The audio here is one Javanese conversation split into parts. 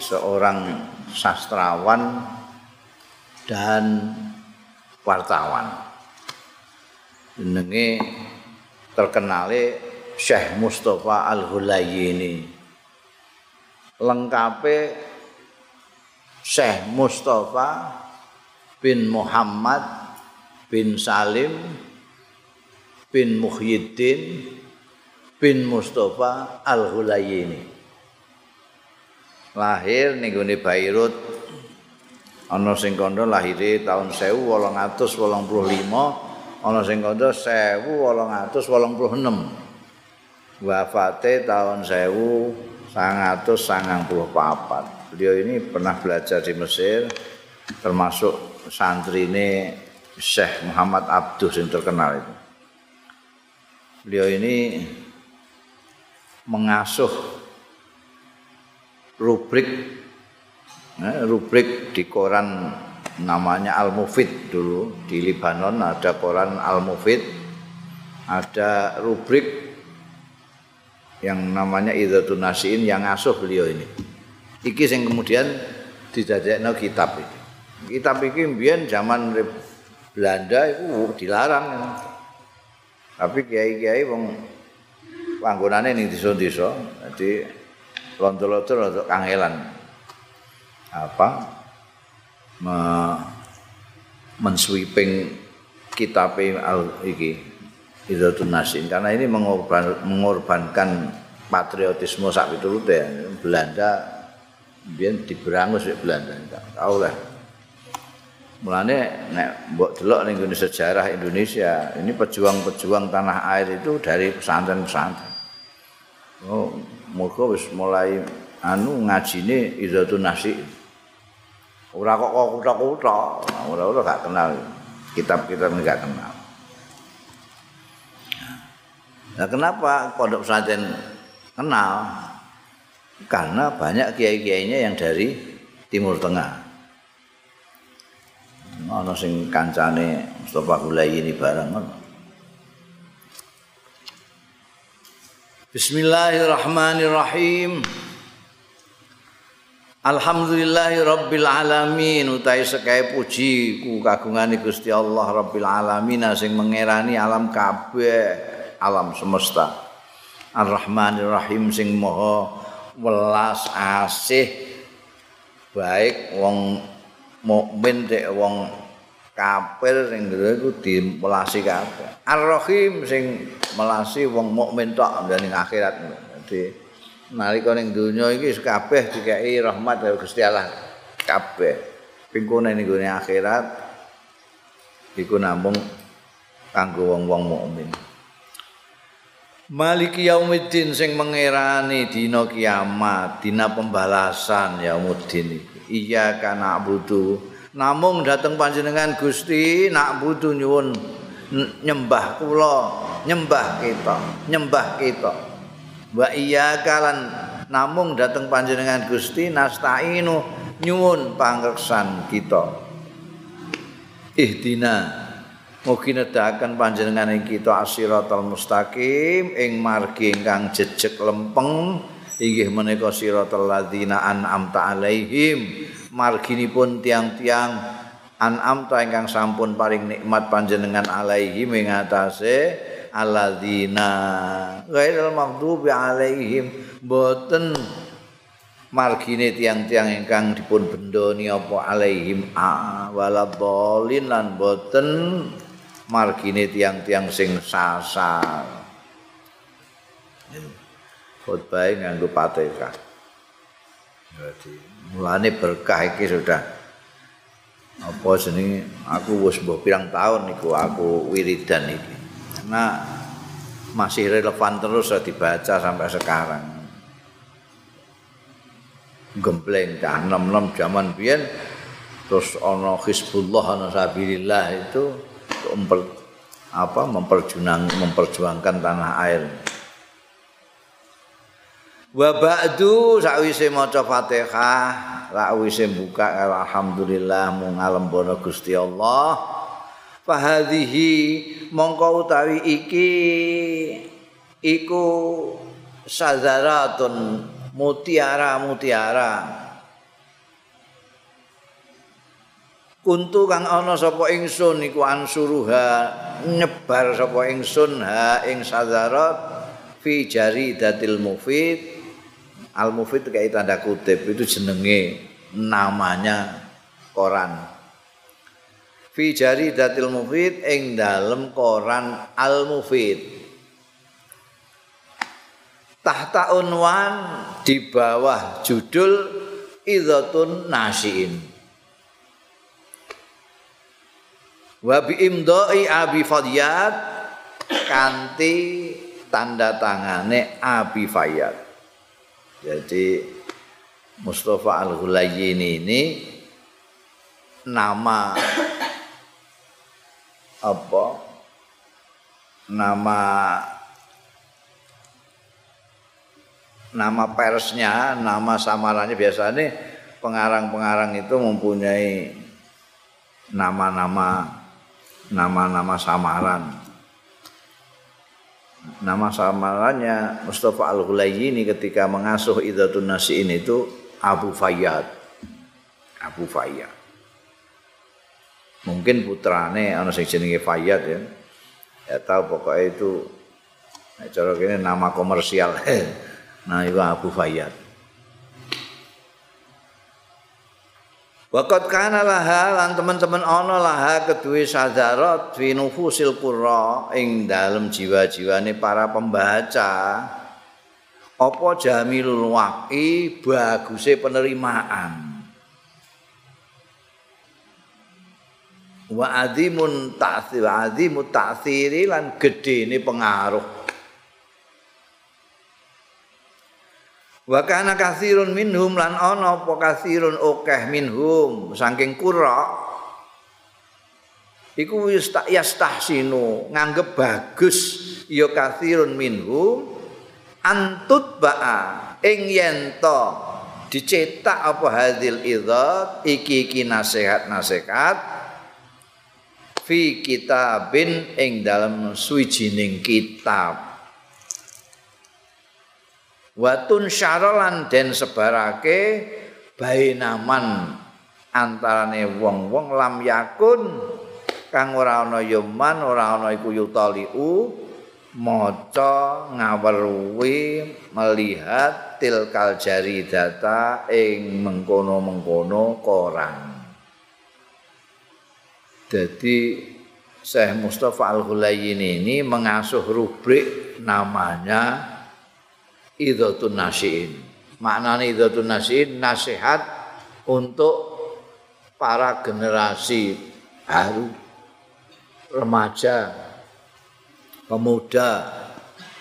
seorang sastrawan dan wartawan. Jenenge terkenale Syekh Mustafa Al-Hulayini. Lengkape Syekh Mustafa bin Muhammad bin Salim bin Muhyiddin bin Mustafa Al-Hulayini. Lahir ning gone Beirut. Ana sing kandha lahire taun 1885 ana sing kandha 1886 wafate taun 1994 beliau ini pernah belajar di Mesir termasuk santrine Syekh Muhammad Abduh yang terkenal itu. Beliau ini mengasuh rubrik eh, rubrik di koran namanya Al Mufid dulu di Libanon ada koran Al Mufid ada rubrik yang namanya Idhatun Nasiin yang asuh beliau ini. Iki yang kemudian didadekno kitab ini. Kitab ini biar zaman Belanda itu dilarang. Tapi kiai-kiai wong panggonane ning desa-desa jadi lontor-lontor untuk kangelan. Apa? Me, mensweeping kitab iki Idhatun Nasin. Karena ini mengorban, mengorbankan patriotisme sak pitulute Belanda biyen diberangus ya Belanda. Tahu lah. Mulane nek mbok delok ning sejarah Indonesia ini pejuang-pejuang tanah air itu dari pesantren-pesantren. Oh muga wis mulai anu ngajine Izzatun Nasi. Ora kok kok kuthak-kuthak, ora-ora gak kenal. Kitab-kitab enggak kenal. Nah, kenapa pondok pesantren kenal? Karena banyak kiai-kiainya yang dari Timur Tengah. Ana sing kancane Mustafa Gulai ini bareng Bismillahirrahmanirrahim. Alhamdulillahi rabbil alamin utahe sekae puji ku kagungane Gusti Allah rabbil alamin sing mengerani alam kabeh alam semesta. Ar-Rahmanir sing maha welas asih baik wong mukmin dek wong kafir sing iku dimelasi kabeh. Ar-Rahim sing melasi wong mukmin tok ning akhirat. Dadi nalika ning donya iki kabeh dikai rahmat dari Gusti Allah kabeh. Pingkune ning gone akhirat iku namung kanggo wong-wong mukmin. Maliki yaumiddin sing mengerani dina kiamat, dina pembalasan yaumuddin iki. Iya kana butuh namung dateng panjenengan Gusti nak butuh nyuwun nyembah kula nyembah kita nyembah kita. Wa iya kalan namung dateng panjenengan Gusti nastainu nyuwun pangreksan kita. Ihdina Mugi nedahaken panjenengan ing kita asiratal mustaqim ing margi ingkang jejeg lempeng inggih menika siratal ladzina an'amta alaihim marginipun tiang-tiang an'am ta ingkang sampun paring nikmat panjenengan alaihi ing atase alladzina ghairil maghdubi alaihim boten margine tiang-tiang ingkang dipun bendoni apa alaihim a waladhalin lan boten margine tiang-tiang sing sasar. Khotbah nganggo pateka jadi mulane berkah iki sudah. Apa jenenge? Aku wis mbok pirang tahun niku aku wiridan iki. Karena masih relevan terus dibaca sampai sekarang. Gembleng cah enam-enam zaman biyen terus ana Hizbullah ana sabilillah itu memper, apa memperjuang memperjuangkan tanah air. Wa ba'du sakwise maca Fatihah, sakwise buka alhamdulillah mung ngalembono Gusti Allah. Fahadhihi mongko utawi iki iku sazaratun mutiara-mutiara. Kuntu kang ana sapa ingsun iku ansuruha nyebar sapa ingsun ha ing sazarat fi jaridatil mufid. Al mufid kayak tanda kutip itu jenenge namanya koran. Fi jaridatil mufid ing dalem koran Al Mufid. tahta unwan di bawah judul idzatun nasiin wa bi imdai abi fadiyat kanti tanda tangane abi fayat jadi Mustafa Al-Hulayyin ini nama apa nama nama persnya, nama samarannya biasanya pengarang-pengarang itu mempunyai nama-nama nama-nama samaran. Nama samarannya Mustafa Al-Hulayini ketika mengasuh Idzatun Nasiin itu Abu Fayyad. Abu Fayyad. Mungkin putrane ana sing jenenge Fayyad ya. Ya tahu pokoknya itu cara ini nama komersial. Nah, itu Abu Fayyad. Waqat kana laha lan teman-teman ana laha kedue sadarat fi nufusil qurra ing dalem jiwa-jiwane para pembaca. Apa jamilul waqi baguse penerimaan. Wa azimun ta'thir azimut ta'thiri lan gedene pengaruh Wa kana katsirun minhum lan ana apa katsirun akeh minhum saking qura iku yastahsinu nganggep bagus ya katsirun minhum antut ba'a ing yen dicetak apa hadil idzat iki iki nasihat-nasihat fi kitabin ing dalam suwijining kitab watun syaralan den sebarake bainaman antarane wong-wong lam yakun kang ora ana yoman ora ana iku yutaliu maca ngaweruhi melihat tilkal jari data ing mengkono-mengkono koran jadi Syekh Mustafa Al-Hulayyin ini mengasuh rubrik namanya idhatun nasiin. Maknane idhatun nasiin nasihat untuk para generasi baru remaja pemuda.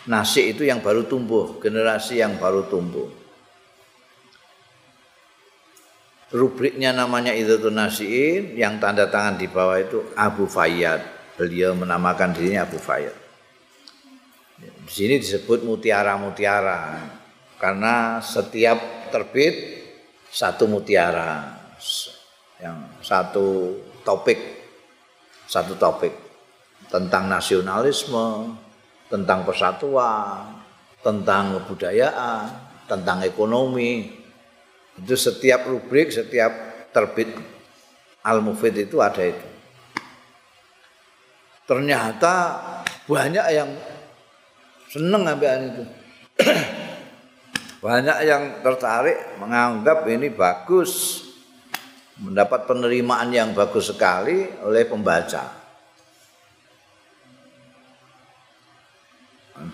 Nasi itu yang baru tumbuh generasi yang baru tumbuh. Rubriknya namanya idhatun nasiin yang tanda tangan di bawah itu Abu Fayyad. Beliau menamakan dirinya Abu Fayyad Di sini disebut mutiara-mutiara karena setiap terbit satu mutiara yang satu topik satu topik tentang nasionalisme, tentang persatuan, tentang kebudayaan, tentang ekonomi. Itu setiap rubrik, setiap terbit Al-Mufid itu ada itu. Ternyata banyak yang seneng ambilan itu. Banyak yang tertarik menganggap ini bagus. Mendapat penerimaan yang bagus sekali oleh pembaca.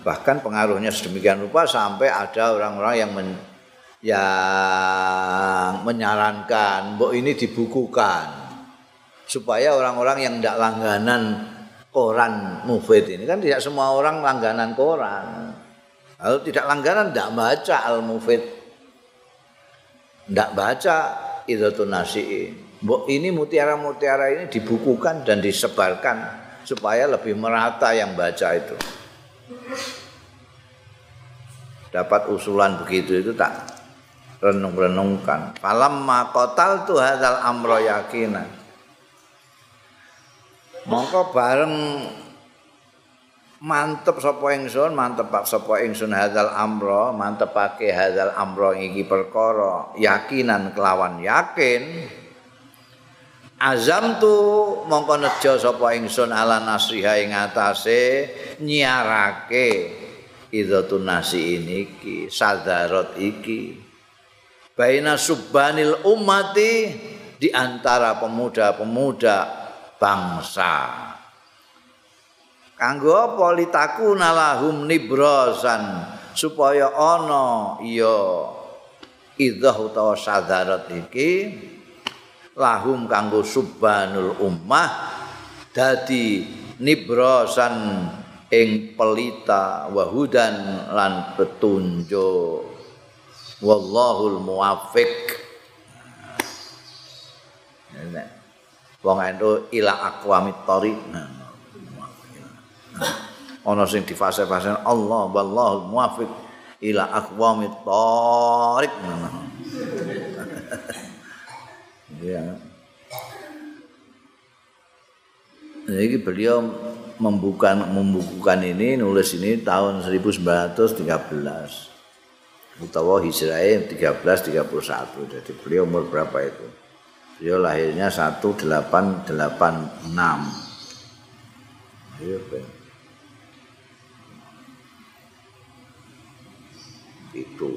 Bahkan pengaruhnya sedemikian rupa sampai ada orang-orang yang men, yang menyarankan bahwa ini dibukukan supaya orang-orang yang tidak langganan koran mufid ini kan tidak semua orang langganan koran. Kalau tidak langganan tidak baca al mufid. ndak baca Idhatun Nasiin. Ini mutiara-mutiara ini dibukukan dan disebarkan supaya lebih merata yang baca itu. Dapat usulan begitu itu tak renung-renungkan. Falamma qataltu hadzal amra yakinan. Mongko bareng mantep sapa ingsun mantep sapa ingsun hadzal amra mantepake hadzal amra iki perkara yakinan kelawan yakin. Azam tu mongko nejo sapa ingsun ala nasriha ing atase nyiarake idzatun nasi iki sadarat iki. Baina subbanil ummati di antara pemuda-pemuda bangsa. Kanggo apa litakuna lahum nibrazan supaya ana ya idzah utawa sadarat iki? Lahum kanggo subhanul ummah dadi nibrazan ing pelita wahudan lan petunjuk. Wallahul muwaffiq wong ento ila aqwamit thariq nah. ana sing di fase-fase Allah wallahu muwaffiq ila aqwamit thariq ya Jadi beliau membuka membukukan ini nulis ini tahun 1913 utawa hijrah 1331 jadi beliau umur berapa itu beliau lahirnya 1886 iya itu.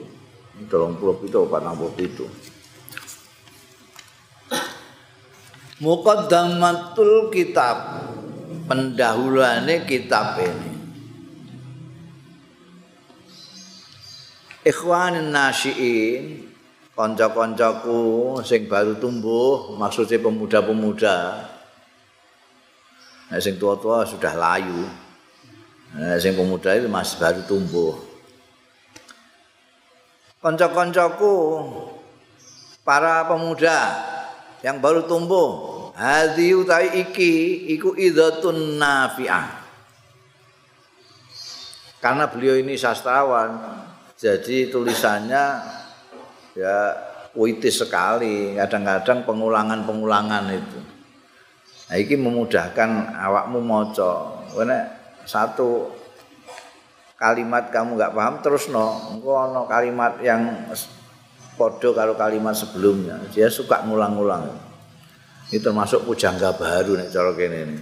Tolong puluh itu patang puluh itu Muqaddamatul kitab. Pendahuluannya kitab ini. Ikhwanin nasyiin konco-koncoku sing baru tumbuh maksudnya pemuda-pemuda. Nah, sing tua-tua sudah layu. Nah, sing pemuda itu masih baru tumbuh. Konco-koncoku para pemuda yang baru tumbuh hadhi utai iki iku idzatun nafi'ah. Karena beliau ini sastrawan jadi tulisannya ya puitis sekali kadang-kadang pengulangan-pengulangan itu. Nah ini memudahkan awakmu moco karena satu kalimat kamu nggak paham terus no engko no kalimat yang podo kalau kalimat sebelumnya. Dia suka ngulang-ngulang ini termasuk pujangga baru nih cara kene ini.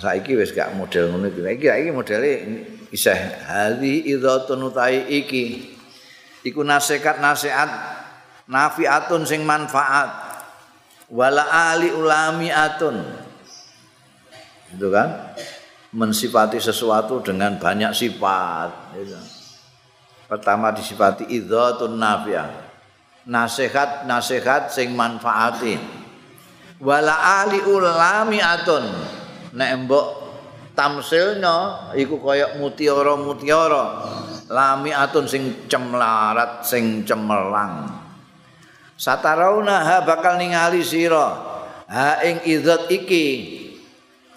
Saiki wis gak model ngono iki. Iki modele isih. Hadi idzatun utai iki iku nasihat nasihat nafiatun sing manfaat. Wala ali ulami atun. Itu kan? Mensifati sesuatu dengan banyak sifat pertama disifati idzatun nafiah. Nasihat nasihat sing manfaatin wala ali ulami atun. Nek mbok tamsilnya iku kaya mutiara mutiara lami atun sing cemlarat sing cemerlang. Satarauna ha bakal ningali sira. Ha ing idzat iki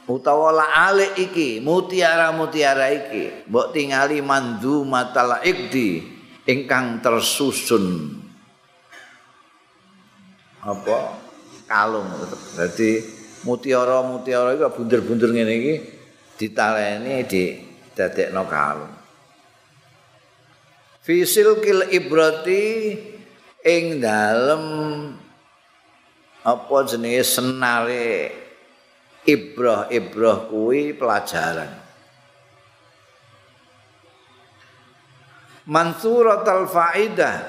utawa la alik iki mutiara-mutiara iki mbok tingali mandu matal ikdi ingkang tersusun. Apa? Kalung. Berarti mutiara-mutiara iki bunder-bunder ngene iki ditaleni di dadekno kalung fisil kil ibrati ing dalem apa jenenge senare ibrah-ibrah kuwi pelajaran. Mansuratul faidah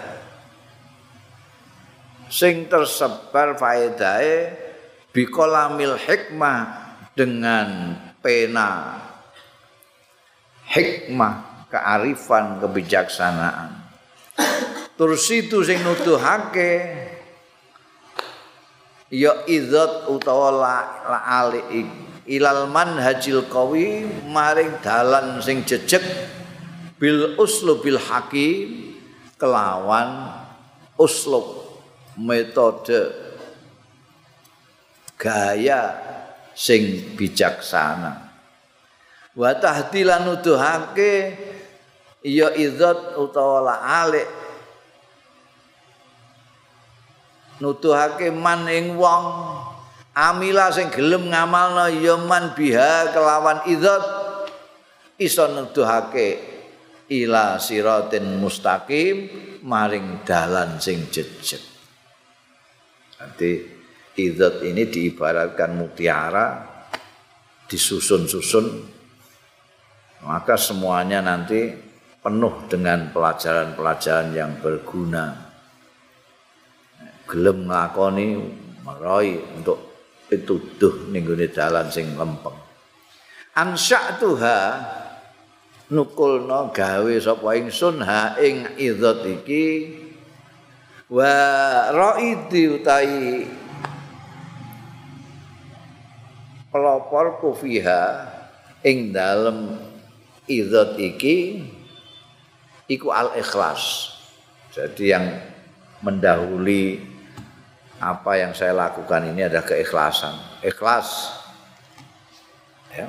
sing tersebar faedahe bikolamil hikmah dengan pena hikmah kearifan kebijaksanaan. Tursitu sing nuduhake ya idzat utawa la, la ali ilal manhajil qawi maring dalan sing jejeg bil uslubil hakim kelawan uslub metode gaya sing bijaksana. Wa tahdilan nuduhake ya idzat utawa la alik. Nuduhake man ing wong. Amila sing gelem ngamalna ya man biha kelawan idzat iso nuduhake ila siratin mustaqim maring dalan sing jejeg. Nanti idzat ini diibaratkan mutiara disusun-susun. Maka semuanya nanti penuh dengan pelajaran-pelajaran yang berguna. Gelem nglakoni meroy untuk pituduh ning gone dalan sing lempeng. Ansya'tuha nukulna gawe sapa ingsun ha ing idzat iki wa raidi utahi pelopor kufiha ing dalem idzat iki iku al ikhlas. Jadi yang mendahului apa yang saya lakukan ini adalah keikhlasan. Ikhlas. Ya.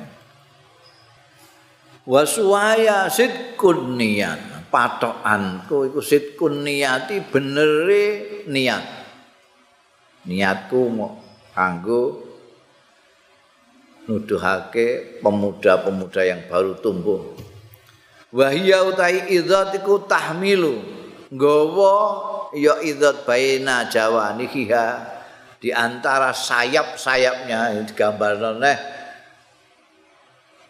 Wa suwaya sidkun niat. Patokanku iku sidkun niati benere niat. Niatku mau kanggo nuduhake pemuda-pemuda yang baru tumbuh Wahia utai idzat iku tahmilu. Nggawa ya idzat baina jawaniha di antara sayap-sayapnya digambarno neh.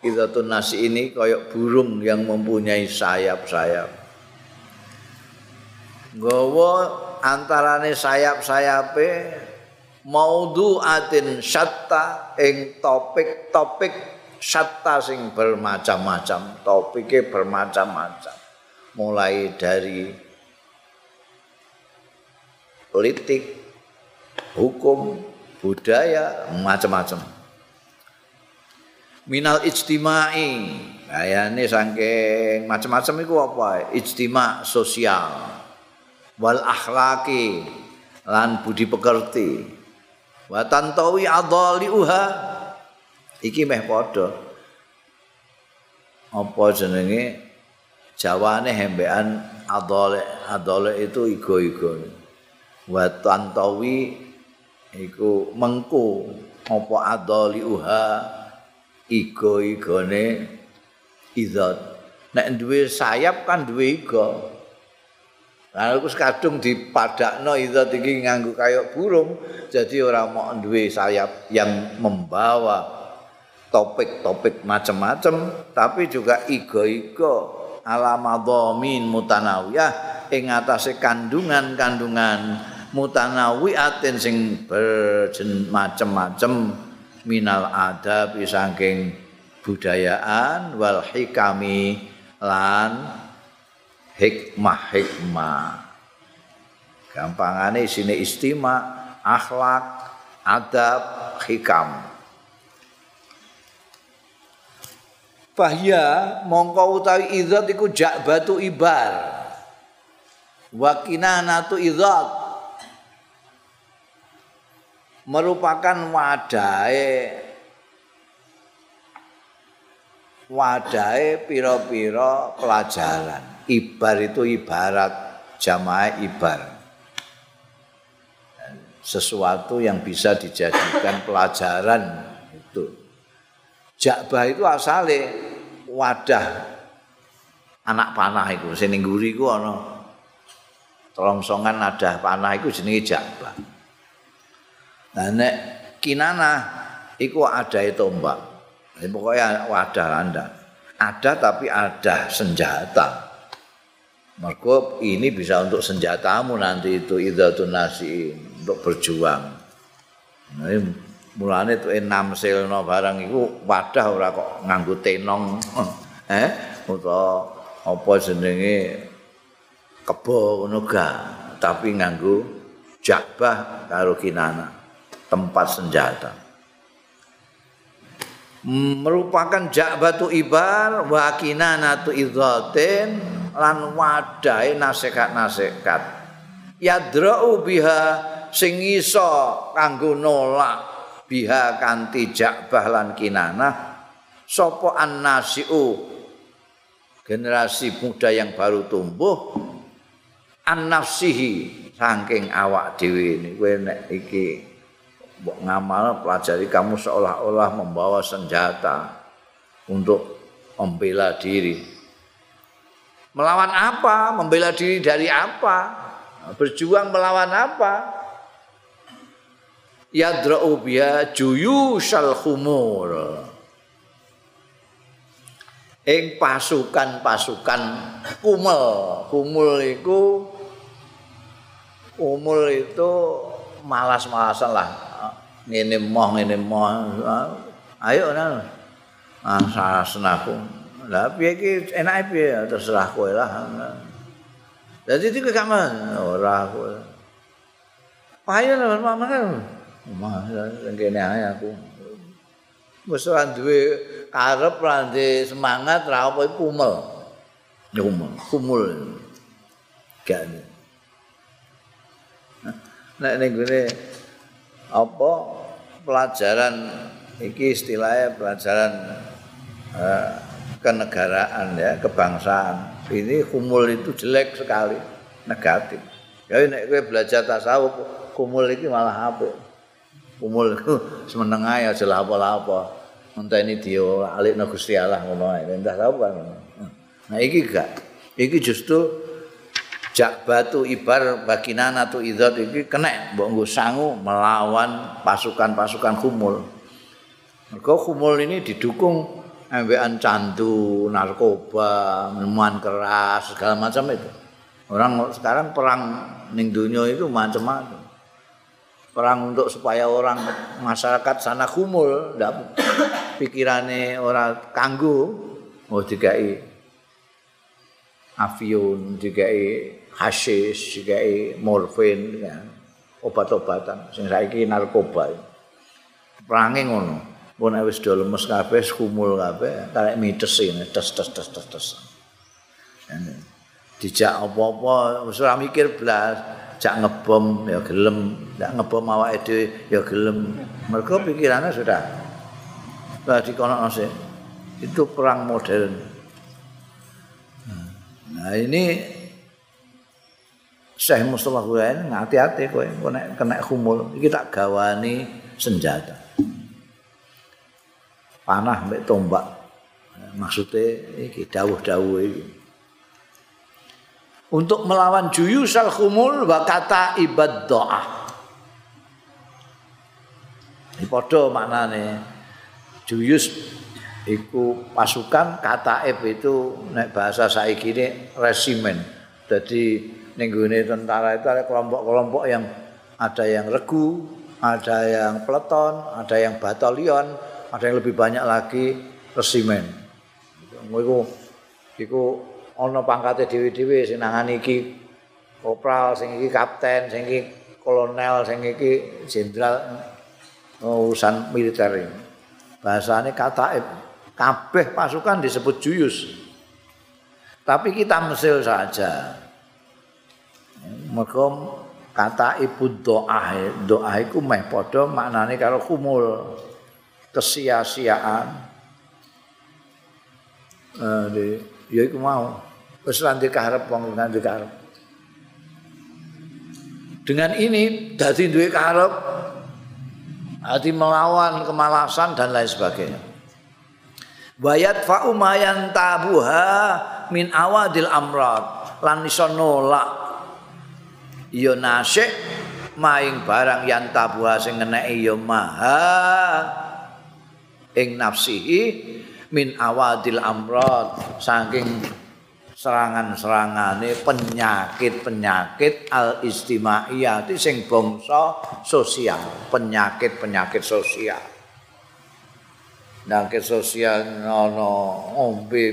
Idzatun nasi ini kayak burung yang mempunyai sayap-sayap. Nggawa antarane sayap-sayape maudhu'atin syatta ing topik-topik syatta sing bermacam-macam, topiknya bermacam-macam. Mulai dari politik, hukum, budaya, macam-macam. Minal ijtimai, kayane saking macam-macam itu apa? Ijtima sosial, wal akhlaki, lan budi pekerti, wa tantawi adhaliuha iki meh padha. Apa jenenge? Jawane hembean adhale adhale itu igo-igo. Wa tantawi iku mengku. Apa adhaliuha igo-igone idzat nek duwe sayap kan duwe igo. Lalu kadung dipadakno itu tinggi nganggu kayak burung, jadi orang mau duwe sayap yang membawa topik-topik macam-macam, tapi juga igo-igo alamadhamin mutanawiyah ing atase kandungan-kandungan mutanawiatin sing berjen macam-macam minal adab saking budayaan wal hikami lan hikmah-hikmah. Gampangane sini istima, akhlak, adab, hikam. Fahya mongko utawi idzat iku jak batu ibar. Wa kinanatu idzat merupakan wadahe wadahe pira-pira pelajaran. ibar itu ibarat jamaah ibar sesuatu yang bisa dijadikan pelajaran itu jakbah itu asale wadah. Anak panah itu sini guri ku ana telongsongan ada panah itu jenenge jakbah. Nah nek kinanah iku ada tombak. Pokoknya wadah anda. Ada tapi ada senjata. Mergo ini bisa untuk senjatamu nanti itu idzatun nasi untuk berjuang. Nah, mulane tuh enam selno barang itu wadah ora kok nganggo tenong. Eh utawa apa jenenge? Kebo ngono tapi nganggo jakbah karo kinana tempat senjata. Merupakan jakbatu ibar wa kinana tu idzatin lan wadahe nasihat-nasihat yadra'u biha sing iso kanggo nolak biha kanthi jakbah lan kinanah sapa annasiu generasi muda yang baru tumbuh an nafsihi saking awak dhewe kowe nek iki mbok ngamal pelajari kamu seolah-olah membawa senjata untuk membela diri. Melawan apa? Membela diri dari apa? Berjuang melawan apa yadra'u biya juyushal khumur ing pasukan-pasukan kumel. Kumul iku kumul itu malas-malasan lah. Ngene moh ngene moh. Ayo nang. Ah sasenaku. Lah piye iki enake piye terserah kowe lah. Dadi iki kamu ora kowe. Ayo nang mama kan. Mama ngene ae aku. wis ora duwe karep ora semangat ra apa kumel. Kumel kumul. Gane nek ning gone apa pelajaran iki istilahnya pelajaran uh, kenegaraan ya kebangsaan. Ini kumul itu jelek sekali negatif. Ya nek kowe belajar tasawuf kumul iki malah apik kumul semeneng ae aja apa-apa. Entah ini dia alik Gusti Allah ngono ae. Entah tahu kan nah iki gak. Iki justru jak batu ibar baginana tu idzat iki kena mbok nggo sangu melawan pasukan-pasukan kumul mergo kumul ini didukung ambekan candu narkoba minuman keras segala macam itu. Orang sekarang perang ning dunia itu macam-macam perang untuk supaya orang masyarakat sana kumul ndak pikirane ora kanggo mau dikai avion dikai hasis dikai morfin ya. obat-obatan. Sing saiki narkoba. Perange ngono. Pun wis do lemes kabeh kumul kabeh karek mites ini tes tes tes tes tes dijak apa-apa wis ora mikir blas jak ngebom ya gelem ndak ngebom awake dhewe ya gelem mergo pikirannya sudah Lah dikono sih. Itu perang modern. Nah, ini Syekh Mustafa Ghurain hati-hati kowe kena kena humul iki tak gawani senjata. Panah mbek tombak. Maksudnya iki dawuh-dawuh iki. Untuk melawan juyusal khumul wa kata ibad doa. Ini podo maknanya. Juyus iku pasukan kataib itu nek bahasa saiki ini resimen. Jadi ning tentara itu ada kelompok-kelompok yang ada yang regu, ada yang peleton, ada yang batalion, ada yang lebih banyak lagi resimen. Iku iku ana pangkate dhewe-dhewe sing nangani iki kopral, sing iki kapten, sing iki kolonel, sing iki jenderal urusan militer bahasane kataib kabeh pasukan disebut juyus. Tapi kita mesil saja. Mereka kata ibu doa doa itu meh podo maknanya kalau kumul kesia-siaan. Eh, ya itu mau terus nanti keharap nanti keharap dengan ini dari duit keharap hati melawan kemalasan dan lain sebagainya. Bayat fa'umayan tabuha min awadil amrat lan iso nolak. Ya nasyik maing barang yang tabuha sing ngeneki ya maha. Ing nafsihi min awadil amrat saking serangan-serangane penyakit-penyakit al-istimaiyah sing bangsa sosial, penyakit-penyakit sosial. Penyakit sosial ana ombe,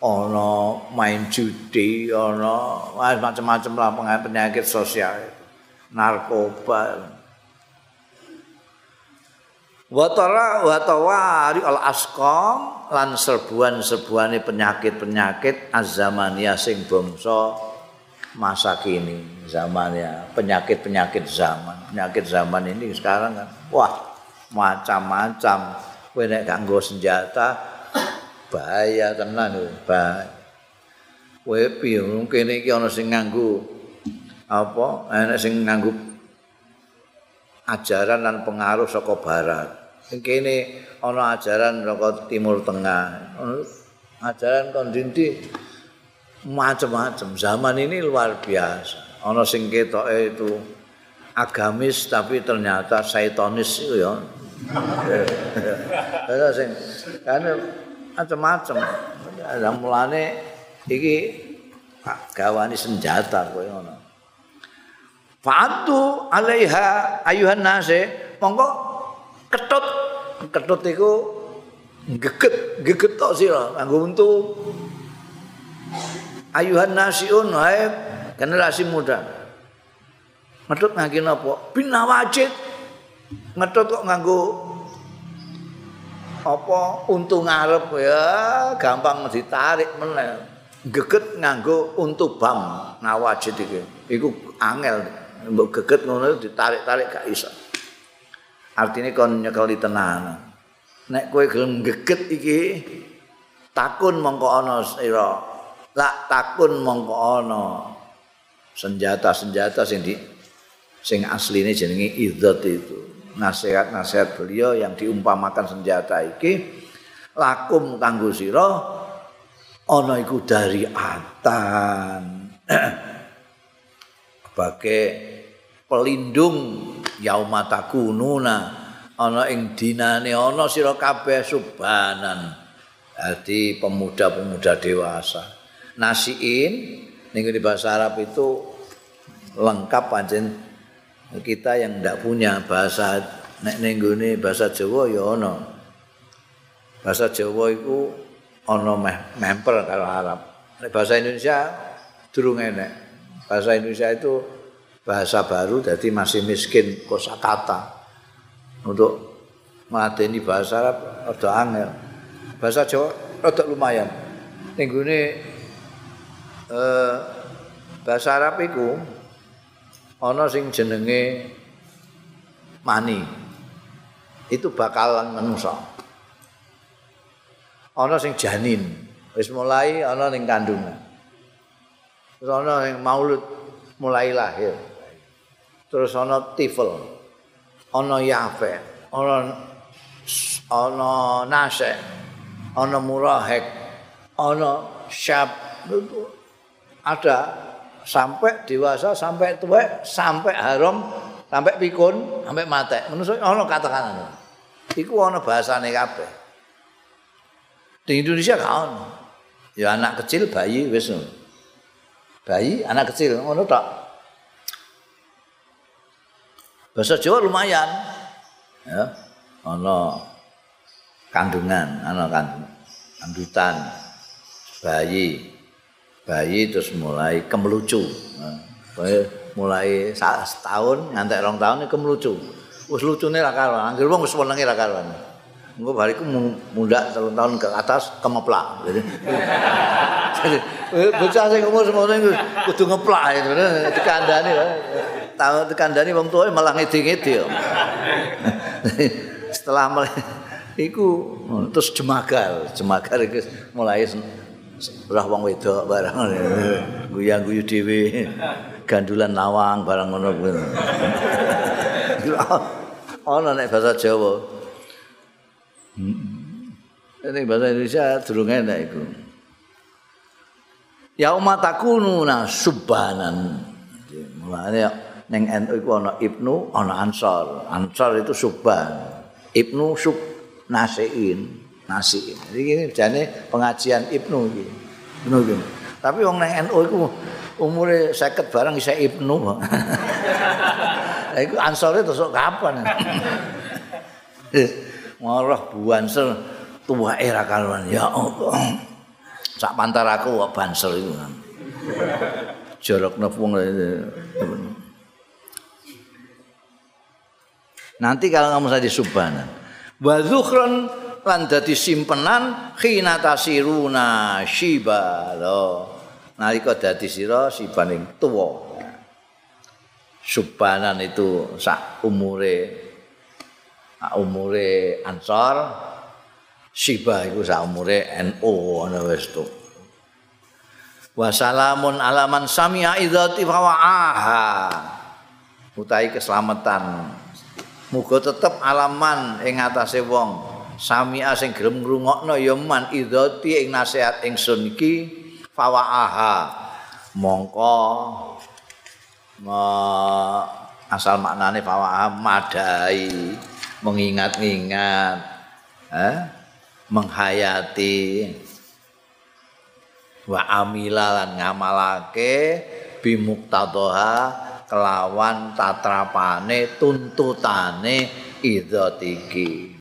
ana main judi, ana macam-macam lah penyakit sosial. Narkoba. Watara watawari al asqam lan serbuan-serbuane penyakit-penyakit azamania sing bangsa masa kini zamannya penyakit-penyakit zaman. Penyakit zaman ini sekarang kan wah macam-macam. Kowe nek ganggo senjata bahaya tenan bahaya. Kowe piye kene iki ana sing nganggo apa? Enek sing nganggo ajaran dan pengaruh saka barat kene ana ajaran saka timur tengah. Ajaran kondisi macam-macam zaman ini luar biasa. Ana sing ketoke itu agamis tapi ternyata saitonis itu ya. Ada sing kan macam-macam ada mulane iki gawani senjata kowe ngono. Fa'atu alaiha ayuhan nase monggo ketut. Ketut iku geget geget tok sira. Kanggo untu. Ayuhan nasiun hai generasi muda. Ngetut nganggo napa? Binawajid ngetut kok nganggo apa untu ngarep ya gampang ditarik meneh. Geget nganggo untu bam ngawajid iki. Iku angel. Mbok geget ngono ditarik-tarik gak iso. Artine kon nyekeli tenan. Nek kowe gelem geget iki takun mongko ana sira. Lak takun mongko ana senjata-senjata sing di sing asline jenenge idzat itu. Nasihat-nasihat beliau yang diumpamakan senjata iki lakum kanggo sira ana iku dari atan. sebagai pelindung yaumatakununa ana ing dinane ana sira kabeh subanan. Dadi pemuda-pemuda dewasa. Nasiin ning bahasa Arab itu lengkap pancen kita yang ndak punya bahasa nek ning bahasa Jawa ya ana. Bahasa Jawa iku ana memper karo Arab. Nek bahasa Indonesia durung enek. Bahasa Indonesia itu bahasa baru jadi masih miskin kosakata untuk melatih bahasa Arab ada angel. Bahasa Jawa ada lumayan. Minggu ini eh, bahasa Arab itu ono sing jenenge mani. Itu bakalan manusia ono sing janin. Wis mulai ono ning kandungan. Terus ana yang maulud mulai lahir. Terus ana tifel. Ana yafe. Ana ana nase. Ana murahek. Ana syab. Ada sampai dewasa, sampai tua, sampai haram, sampai pikun, sampai mati. Menurut saya, ada katakan Iku ada bahasanya kabeh. Di Indonesia kan, ya anak kecil bayi wis bayi anak kecil ngono tok bahasa Jawa lumayan. Ya ana kandungan ana kandungan kandutan bayi. Bayi terus mulai kemelucu. Mulai setahun ngantek rong tahun ini kemelucu. Wis lucune ra karuan anggere wong wis wenenge ra karuan. Engko bariku mundak telung tahun ke atas kemeplak. Jadi bocah sing umur semono iku kudu ngeplak itu dikandani tahu dikandani wong tuwa malah ngedi-ngedi setelah iku terus jemagal jemagal iku mulai ora wong wedok barang guyang-guyu dhewe gandulan lawang barang ngono kuwi. Ana nek bahasa Jawa. Ini bahasa Indonesia durung enak iku. Yauma takununa subhanan mulane ning NU iku ana Ibnu ana Ansor Ansor itu subhan. Ibnu sub nasiin nasiin. Iki jane pengajian Ibnu iki. Ibnu iki. Tapi wong nang NU iku umure 50 barang isa Ibnu. Lah iku Ansor itu sok kapan? Marah buansel tua era kaluan ya Allah. Sak pantar aku kok bansel itu kan. Jorok Nanti kalau kamu saja subhanan. wa zukhran lan dadi simpenan khina tasiruna shiba lo. Nalika dadi sira sibaning tuwa. Subanan itu sak umure sak umure ansor shiba iku sak umure NU ngono wis tu Wassalamun alaman sami'a idzati fawa'aha utai keselamatan muga tetep alaman ing atase wong. Sami'a sing gelem ngrungokno ya man idzati ing nasihat ingsun iki fawa'aha. Mongko ma asal maknane fawa'aha madai mengingat-ingat eh menghayati. Wa amila lan ngamalake bimuktadha kelawan tatrapane tuntutane idzat iki